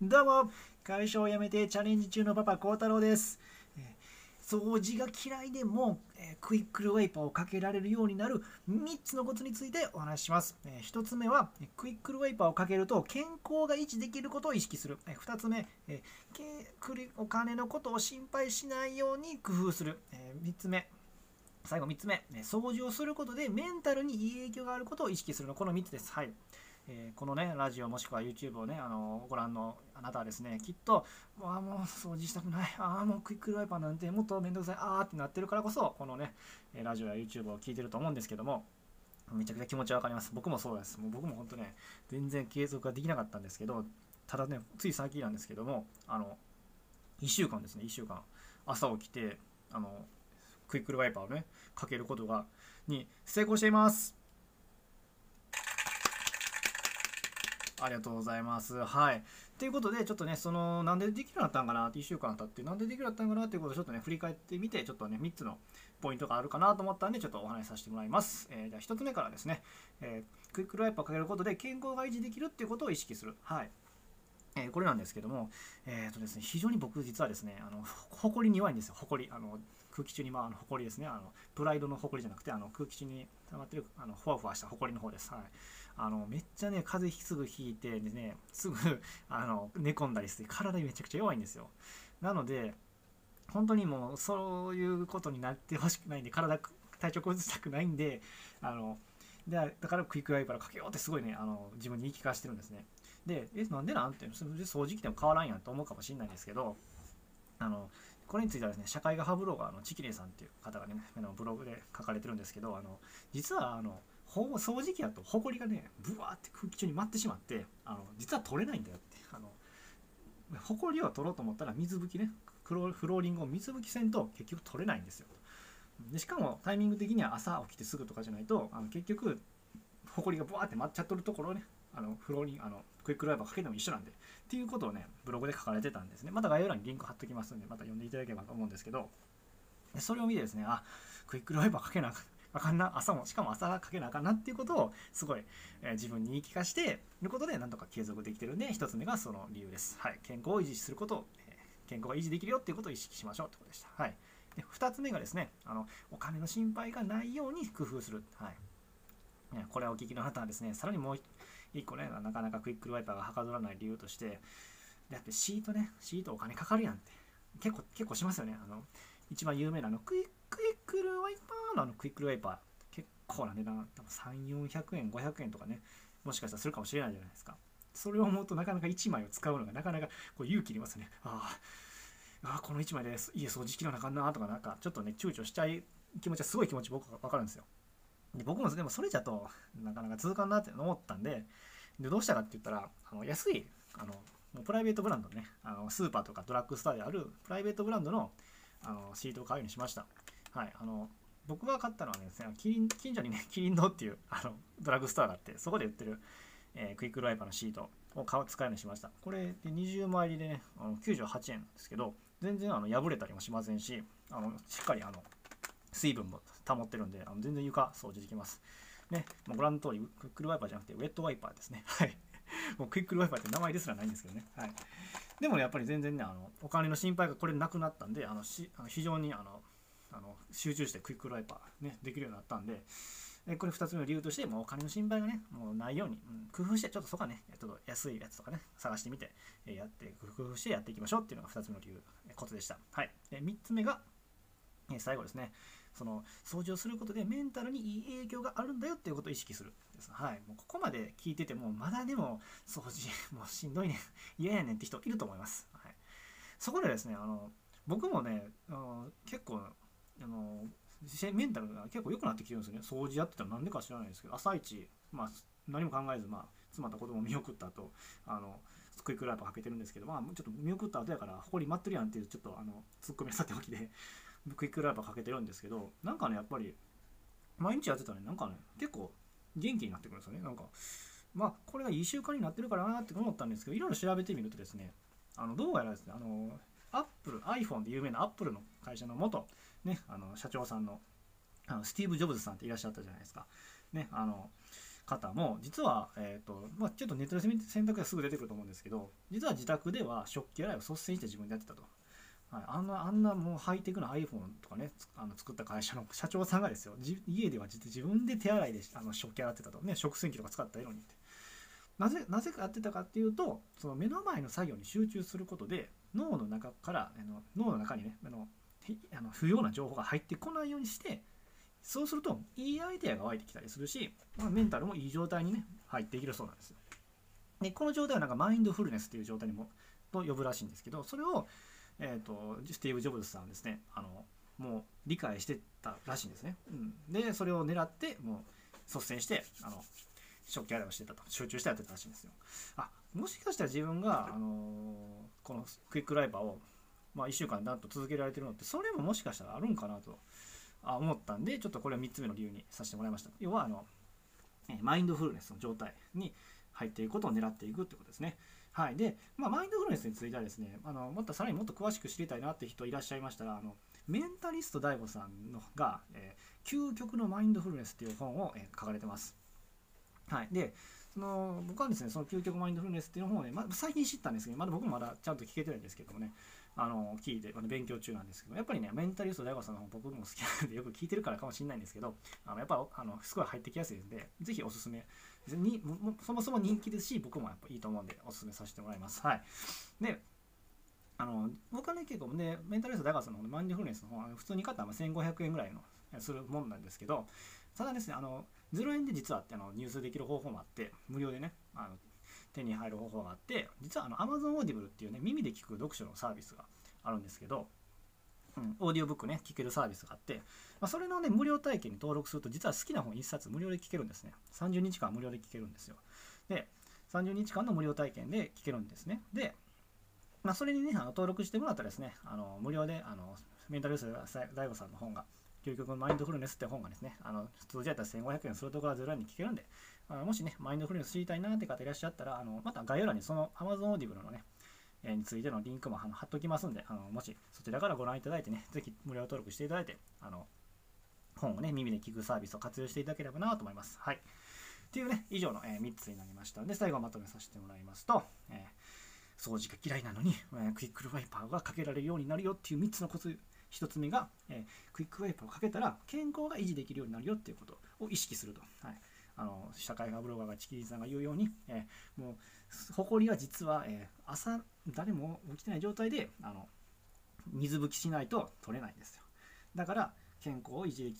どうも。会社を辞めてチャレンジ中のパパ孝太郎です。掃除が嫌いでも、クイックルワイパーをかけられるようになる3つのコツについてお話しします、え1つ目はクイックルワイパーをかけると健康が維持できることを意識する、え2つ目、お金のことを心配しないように工夫する、え3つ目最後3つ目、掃除をすることでメンタルにいい影響があることを意識するの。この3つです。はい。えーこのね、ラジオもしくは YouTube をね、あのご覧のあなたはですね、きっと、ああ、もう掃除したくない、ああ、もうクイックルワイパーなんてもっとめんどくさい、ああってなってるからこそ、このね、ラジオや YouTube を聞いてると思うんですけども、めちゃくちゃ気持ちわかります。僕もそうです。もう僕も本当ね、全然継続ができなかったんですけど、ただね、つい最近なんですけども、あの、1週間ですね、1週間、朝起きて、あの、クイックルワイパーをね、かけることが、に成功しています。ありがとうございます。はい。ということで、ちょっとね、その、なんでできるようになったんかな？って、1週間経って、なんでできるようになったんかなっていうことをちょっとね、振り返ってみて、ちょっとね、3つのポイントがあるかなと思ったんで、ちょっとお話しさせてもらいます。えーじゃあ、1つ目からですね、えークイックルワイパーかけることで健康が維持できるっていうことを意識する。はい。えーこれなんですけども、えーとですね、非常に僕実はですね、あの、ほこりに弱いんですよ、ほこり。あの、空気中にまあ、あの、ほこりですね、あの、プライドのほこりじゃなくて、あの、空気中に溜まってる、あの、ふわふわしたほこりの方です。はい。あの、めっちゃね、風邪すぐひいて、でね、すぐ、あの、寝込んだりして、体めちゃくちゃ弱いんですよ。なので、本当にもう、そういうことになってほしくないんで、体、体調崩したくないんで、あの、でだからクイックワイパーかけようってすごいね、あの、自分に言い聞かせてるんですね。で、え、なんでなんて、それで掃除機でも変わらんやんと思うかもしれないんですけど、あの、これについてはですね、社会がハブロガーのチキレイさんっていう方がね、ブログで書かれてるんですけど、あの、実は、あの、ほ掃除機だと、ほこりがね、ブワーって空気中に舞ってしまって、あの、実は取れないんだよって。あの、ほこりを取ろうと思ったら水拭きね、フロフローリングを水拭きせんと結局取れないんですよ。でしかもタイミング的には朝起きてすぐとかじゃないと、あの結局、ほこりがブワーって舞っちゃっとるところをね、あのフローリング、あのクイックルワイパーかけても一緒なんで、っていうことをね、ブログで書かれてたんですね。また概要欄にリンク貼っときますんで、また読んでいただければと思うんですけど、それを見てですね、あ、クイックルワイパーかけなあかんあかんな、朝も、しかも朝かけなあかんなっていうことを、すごい、えー自分に言い聞かしてることで、なんとか継続できてるんで、一つ目がその理由です。はい。健康を維持することを、えー健康が維持できるよっていうことを意識しましょうってことでした。はい。で、二つ目がですね、あの、お金の心配がないように工夫する。はい。これをお聞きのあなたはですね、さらにもう一個ね、なかなかクイックルワイパーがはかどらない理由として、だってシートね、シートお金かかるやんって。結構、結構しますよね。あの、一番有名なのクイックイックルワイパーのあのクイックルワイパー。結構な値段、多分3、400円、500円とかね、もしかしたらするかもしれないじゃないですか。それを思うとなかなか1枚を使うのがなかなかこう勇気いりますね。ああ、この1枚で家掃除機能なあかんなとか、なんかちょっとね、躊躇しちゃい気持ちはすごい気持ち僕はわかるんですよ。で僕もでもそれじゃとなかなか続かんなって思ったんで、でどうしたかって言ったら、あの安いあのプライベートブランドね、あのスーパーとかドラッグストアであるプライベートブランドのあのシートを買うようにしました。はい、あの僕が買ったのは、ですねキリン近所にね、キリン堂っていうあのドラッグストアがあって、そこで売ってる、えークイックルワイパーのシートを買う使うようにしました。これで20枚入りでね、あの98円ですけど、全然あの破れたりもしませんし、あのしっかりあの水分も保ってるんで、あの全然床掃除できます。ね、もうご覧の通り、クイックルワイパーじゃなくて、ウェットワイパーですね。はい。もうクイックルワイパーって名前ですらないんですけどね。はい。でもね、やっぱり全然ね、あのお金の心配がこれなくなったんで、あのしあの非常にあのあの集中してクイックルワイパー、ね、できるようになったんで、でこれ2つ目の理由として、もうお金の心配がね、もうないように、うん工夫して、ちょっとそこはね、ちょっと安いやつとかね、探してみて、えやって、工夫してやっていきましょうっていうのが2つ目の理由、えーコツでした。はい。で、3つ目が、え最後ですね、その掃除をすることでメンタルにいい影響があるんだよっていうことを意識するです。はい。もうここまで聞いてても、まだでも掃除、もうしんどいねん、嫌やねんって人いると思います。はい。そこでですね、あの、僕もね、あの結構、あの、メンタルが結構良くなってきてるんですよね。掃除やってたらなんでか知らないですけど、朝一、まあ、何も考えず、まあ、妻と子供を見送った後、あの、クイックルワイパーかけてるんですけど、まあ、ちょっと見送った後やから、ほこり舞ってるやんっていう、ちょっと、あの、ツッコミさておきで、クイックルワイパーかけてるんですけど、なんかね、やっぱり、毎日やってたらね、なんかね、結構元気になってくるんですよね。なんか、まあ、これがいい習慣になってるからなって思ったんですけど、いろいろ調べてみるとですね、あの、どうやらですね、あの、アップル、iPhone で有名なアップルの会社の元、ね、あの、社長さんの、あのスティーブ・ジョブズさんっていらっしゃったじゃないですか。ね、あの、方も実は、えーとまあ、ちょっとネットで選択がすぐ出てくると思うんですけど実は自宅では食器洗いを率先して自分でやってたと。はい、あんなあんなもうハイテクな iPhone とかねあの作った会社の社長さんがですよ。家では自分で手洗いであの食器洗ってたと。ね食洗機とか使ったようにって。なぜなぜかやってたかっていうとその目の前の作業に集中することで脳の中からあの脳の中にねあのあの不要な情報が入ってこないようにしてそうするといいアイデアが湧いてきたりするし、まあ、メンタルもいい状態にね入っていけるそうなんですよ。でこの状態はなんかマインドフルネスっていう状態にもと呼ぶらしいんですけどそれを、えーと、スティーブ・ジョブズさんですねあのもう理解してたらしいんですね。うん、でそれを狙ってもう率先してあの食器洗いをしてたと集中してやってたらしいんですよ。あもしかしたら自分が、あの、このクイックライバーを、まあ、1週間なんと続けられてるのってそれももしかしたらあるんかなと思ったんでちょっとこれは3つ目の理由にさせてもらいました要はあのマインドフルネスの状態に入っていくことを狙っていくってことですね。はい。で、まあ、マインドフルネスについてはですねあのもっとさらにもっと詳しく知りたいなって人いらっしゃいましたらあのメンタリスト DAIGO さんのが、えー、究極のマインドフルネスっていう本を、えー、書かれてます。はい。でその僕はですねその究極マインドフルネスっていうのをね、ま、最近知ったんですけどまだ僕もまだちゃんと聞けてないんですけどもねあの聞いてあの勉強中なんですけどやっぱりねメンタリスト大悟さんの本僕も好きなんでよく聞いてるからかもしれないんですけどあのやっぱあのすごい入ってきやすいんでぜひおすすめにそもそも人気ですし僕もやっぱいいと思うんでおすすめさせてもらいます。はい。であの僕はね結構ねメンタリスト大悟さんのマインドフルネスの方は普通に買ったら1500円ぐらいのするもんなんですけどただですねあの0円で実はあの入手できる方法もあって無料でねあの手に入る方法があって実はあの Amazon Audible っていうね耳で聞く読書のサービスがあるんですけど、うん、オーディオブックね聞けるサービスがあって、まあ、それのね無料体験に登録すると実は好きな本1冊無料で聞けるんですね。30日間無料で聞けるんですよ。で30日間の無料体験で聞けるんですね。でまあ、それにね、あの登録してもらったらですね、あの無料であのメンタルユース大悟さんの本が、究極のマインドフルネスって本がですね、あの通じ合ったら1500円するところは0円に聞けるんで、あのもしね、マインドフルネス知りたいなって方いらっしゃったら、あのまた概要欄にその Amazon Audible のね、についてのリンクも貼っときますんで、あのもしそちらからご覧いただいてね、ぜひ無料登録していただいて、あの本をね、耳で聞くサービスを活用していただければなと思います。はい。っていうね、以上の、え3つになりましたので、最後まとめさせてもらいますと、えー、掃除が嫌いなのに、えー、クイックルワイパーがかけられるようになるよっていう3つのコツ1つ目が、えー、クイックルワイパーをかけたら健康が維持できるようになるよっていうことを意識すると。はいあの社会派ブロガーがちきりんさんが言うように、えー、もう埃は実は、えー、朝誰も起きてない状態であの水拭きしないと取れないんですよ。だから健康を維持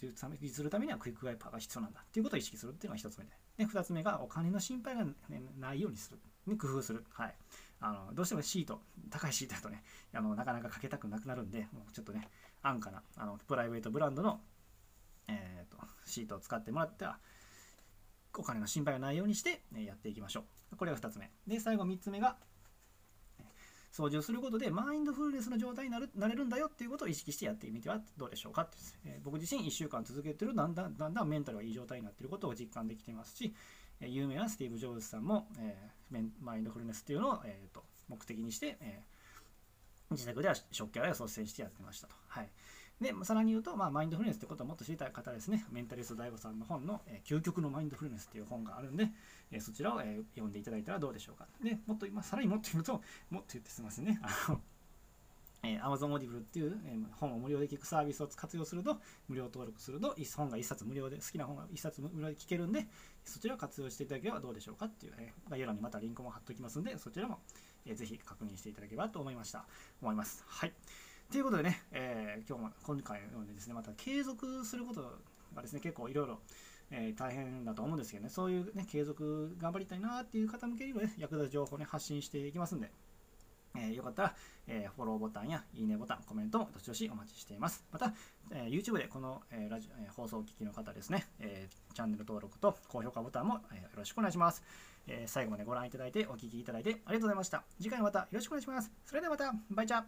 するためにはクイックルワイパーが必要なんだ。っていうことを意識するっていうのが1つ目で。で2つ目がお金の心配が、ね、ないようにする、ね、工夫する、はい、あのどうしてもシート高いシートだとねあのなかなかかけたくなくなるんでもうちょっとね安価なあのプライベートブランドの、えーと、シートを使ってもらってはお金の心配がないようにしてやっていきましょうこれが2つ目で最後3つ目が掃除をすることでマインドフルネスの状態になるなれるんだよっていうことを意識してやってみてはどうでしょうかって、えー、僕自身1週間続けてるだんだんだんだんメンタルがいい状態になっていることを実感できていますし、え、有名なスティーブ・ジョブズさんも、えー、マインドフルネスっていうのを、えーと、目的にして、え自宅では食器洗いを率先してやってましたと。はい。で、さらに言うと、まあ、マインドフルネスってことをもっと知りたい方ですね、メンタリスト DAIGO さんの本の、えー、究極のマインドフルネスっていう本があるんで、えー、そちらを、えー、読んでいただいたらどうでしょうか。で、もっと、まあ、さらにもっと言うと、もっと言ってすみませんね。あのえー、Amazon Audible っていう、えー、本を無料で聞くサービスを活用すると、無料登録すると、本が1冊無料で、好きな本が1冊無料で聞けるんで、そちらを活用していただければどうでしょうかっていう、えー、概要欄にまたリンクも貼っておきますんで、そちらも、えー、ぜひ確認していただければと思いました。思います。はい。ということでね、えー、今日も今回のようにですね、また継続することがですね、結構いろいろ、え、大変だと思うんですけどね、そういうね、継続頑張りたいなっていう方向けにもね、役立つ情報をね、発信していきますんで、えー、よかったら、えー、フォローボタンやいいねボタン、コメントもどしどしお待ちしています。また、えー、YouTube でこの、えー、ラジオ、えー、放送をお聞きの方ですね、えー、チャンネル登録と高評価ボタンも、えー、よろしくお願いします、えー。最後までご覧いただいてお聴きいただいてありがとうございました。次回もまたよろしくお願いします。それではまた、バイチャー